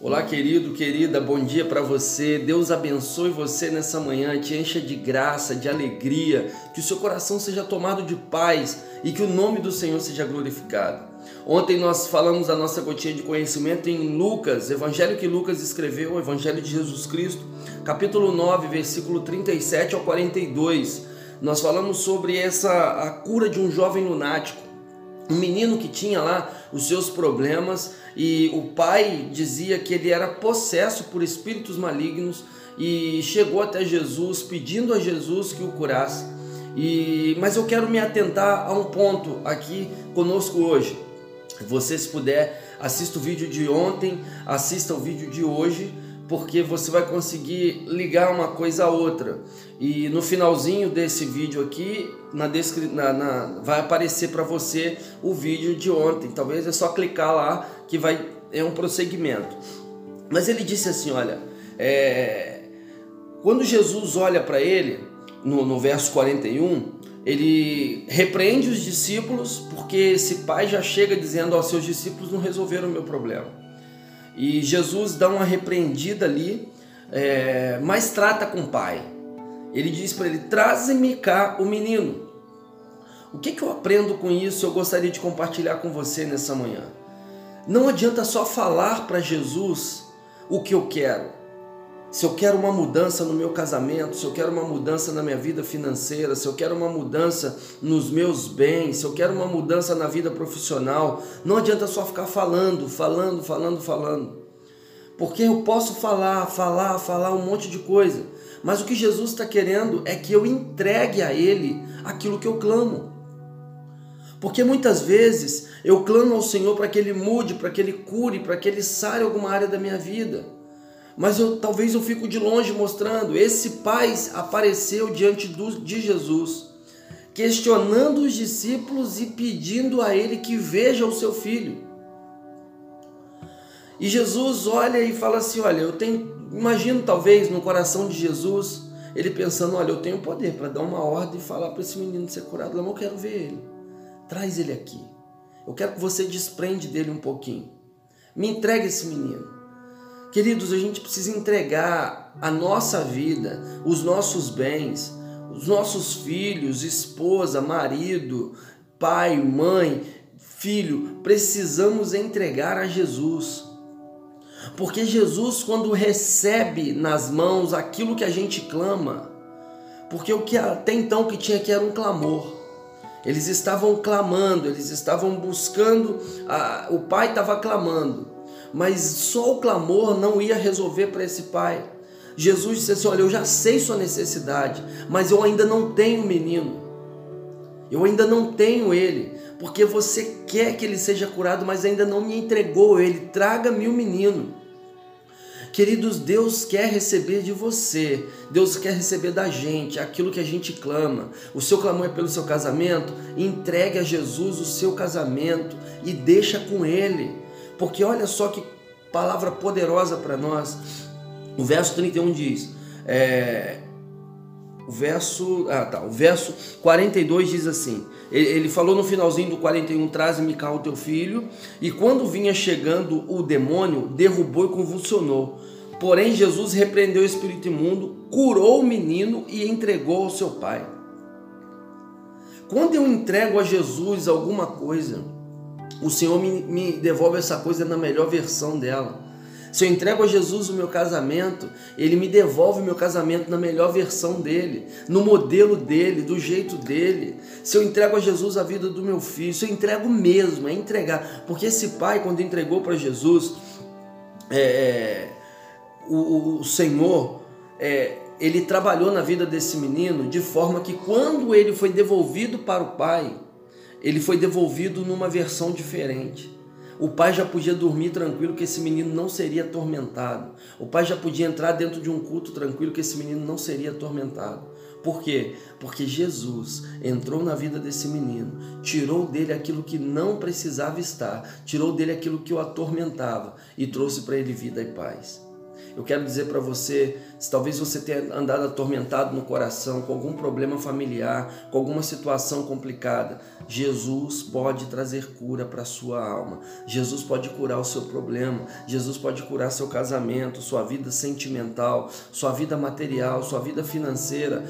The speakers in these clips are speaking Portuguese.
Olá, querido, querida, bom dia para você. Deus abençoe você nessa manhã, te encha de graça, de alegria, que o seu coração seja tomado de paz e que o nome do Senhor seja glorificado. Ontem nós falamos a nossa gotinha de conhecimento em Lucas, evangelho que Lucas escreveu, evangelho de Jesus Cristo, capítulo 9, versículo 37 ao 42. Nós falamos sobre essa a cura de um jovem lunático um menino que tinha lá os seus problemas e o pai dizia que ele era possesso por espíritos malignos e chegou até Jesus pedindo a Jesus que o curasse. E mas eu quero me atentar a um ponto aqui conosco hoje. Você se puder, assista o vídeo de ontem, assista o vídeo de hoje porque você vai conseguir ligar uma coisa a outra. E no finalzinho desse vídeo aqui, na, na, na vai aparecer para você o vídeo de ontem. Talvez é só clicar lá que vai é um prosseguimento. Mas ele disse assim, olha, é, quando Jesus olha para ele no, no verso 41, ele repreende os discípulos porque esse pai já chega dizendo aos seus discípulos não resolveram o meu problema. E Jesus dá uma repreendida ali, é, mas trata com o pai. Ele diz para ele: Traze-me cá o menino. O que, que eu aprendo com isso? Eu gostaria de compartilhar com você nessa manhã. Não adianta só falar para Jesus o que eu quero se eu quero uma mudança no meu casamento, se eu quero uma mudança na minha vida financeira, se eu quero uma mudança nos meus bens, se eu quero uma mudança na vida profissional, não adianta só ficar falando, falando, falando, falando. Porque eu posso falar, falar, falar um monte de coisa, mas o que Jesus está querendo é que eu entregue a Ele aquilo que eu clamo. Porque muitas vezes eu clamo ao Senhor para que Ele mude, para que Ele cure, para que Ele sare alguma área da minha vida mas eu talvez eu fico de longe mostrando. Esse pai apareceu diante do, de Jesus, questionando os discípulos e pedindo a ele que veja o seu filho. E Jesus olha e fala assim: Olha, eu tenho. Imagino talvez no coração de Jesus, ele pensando: Olha, eu tenho poder para dar uma ordem e falar para esse menino ser curado, mas eu quero ver ele. Traz ele aqui. Eu quero que você desprende dele um pouquinho. Me entregue esse menino. Queridos, a gente precisa entregar a nossa vida, os nossos bens, os nossos filhos, esposa, marido, pai, mãe, filho, precisamos entregar a Jesus. Porque Jesus, quando recebe nas mãos aquilo que a gente clama, porque o que até então que tinha aqui era um clamor. Eles estavam clamando, eles estavam buscando, a, o pai estava clamando mas só o clamor não ia resolver para esse pai. Jesus disse assim: Olha, eu já sei sua necessidade, mas eu ainda não tenho o menino. Eu ainda não tenho ele, porque você quer que ele seja curado, mas ainda não me entregou ele. Traga-me o menino. Queridos, Deus quer receber de você, Deus quer receber da gente aquilo que a gente clama. O seu clamor é pelo seu casamento? Entregue a Jesus o seu casamento e deixa com Ele. Porque olha só que palavra poderosa para nós. O verso 31 diz: é, o verso, ah, tá, o verso 42 diz assim: ele, ele falou no finalzinho do 41, traze-me cá o teu filho, e quando vinha chegando o demônio, derrubou e convulsionou. Porém, Jesus repreendeu o espírito imundo, curou o menino e entregou ao seu pai. Quando eu entrego a Jesus alguma coisa, o Senhor me, me devolve essa coisa na melhor versão dela. Se eu entrego a Jesus o meu casamento, Ele me devolve o meu casamento na melhor versão dele, no modelo dele, do jeito dele. Se eu entrego a Jesus a vida do meu filho, se eu entrego mesmo, é entregar. Porque esse pai, quando entregou para Jesus, é, é, o, o, Senhor, é, ele trabalhou na vida desse menino de forma que quando ele foi devolvido para o pai, ele foi devolvido numa versão diferente. O pai já podia dormir tranquilo que esse menino não seria atormentado. O pai já podia entrar dentro de um culto tranquilo que esse menino não seria atormentado. Por quê? Porque Jesus entrou na vida desse menino, tirou dele aquilo que não precisava estar, tirou dele aquilo que o atormentava e trouxe para ele vida e paz. Eu quero dizer para você, se talvez você tenha andado atormentado no coração com algum problema familiar, com alguma situação complicada, Jesus pode trazer cura para sua alma. Jesus pode curar o seu problema. Jesus pode curar seu casamento, sua vida sentimental, sua vida material, sua vida financeira.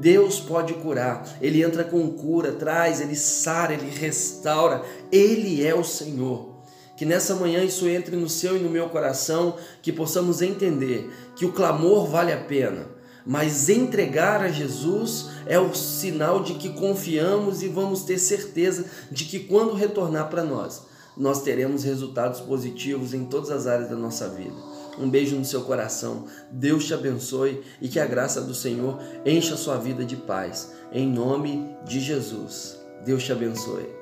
Deus pode curar. Ele entra com cura, traz, ele sara, ele restaura. Ele é o Senhor. Que nessa manhã isso entre no seu e no meu coração, que possamos entender que o clamor vale a pena, mas entregar a Jesus é o sinal de que confiamos e vamos ter certeza de que quando retornar para nós, nós teremos resultados positivos em todas as áreas da nossa vida. Um beijo no seu coração. Deus te abençoe e que a graça do Senhor encha a sua vida de paz. Em nome de Jesus. Deus te abençoe.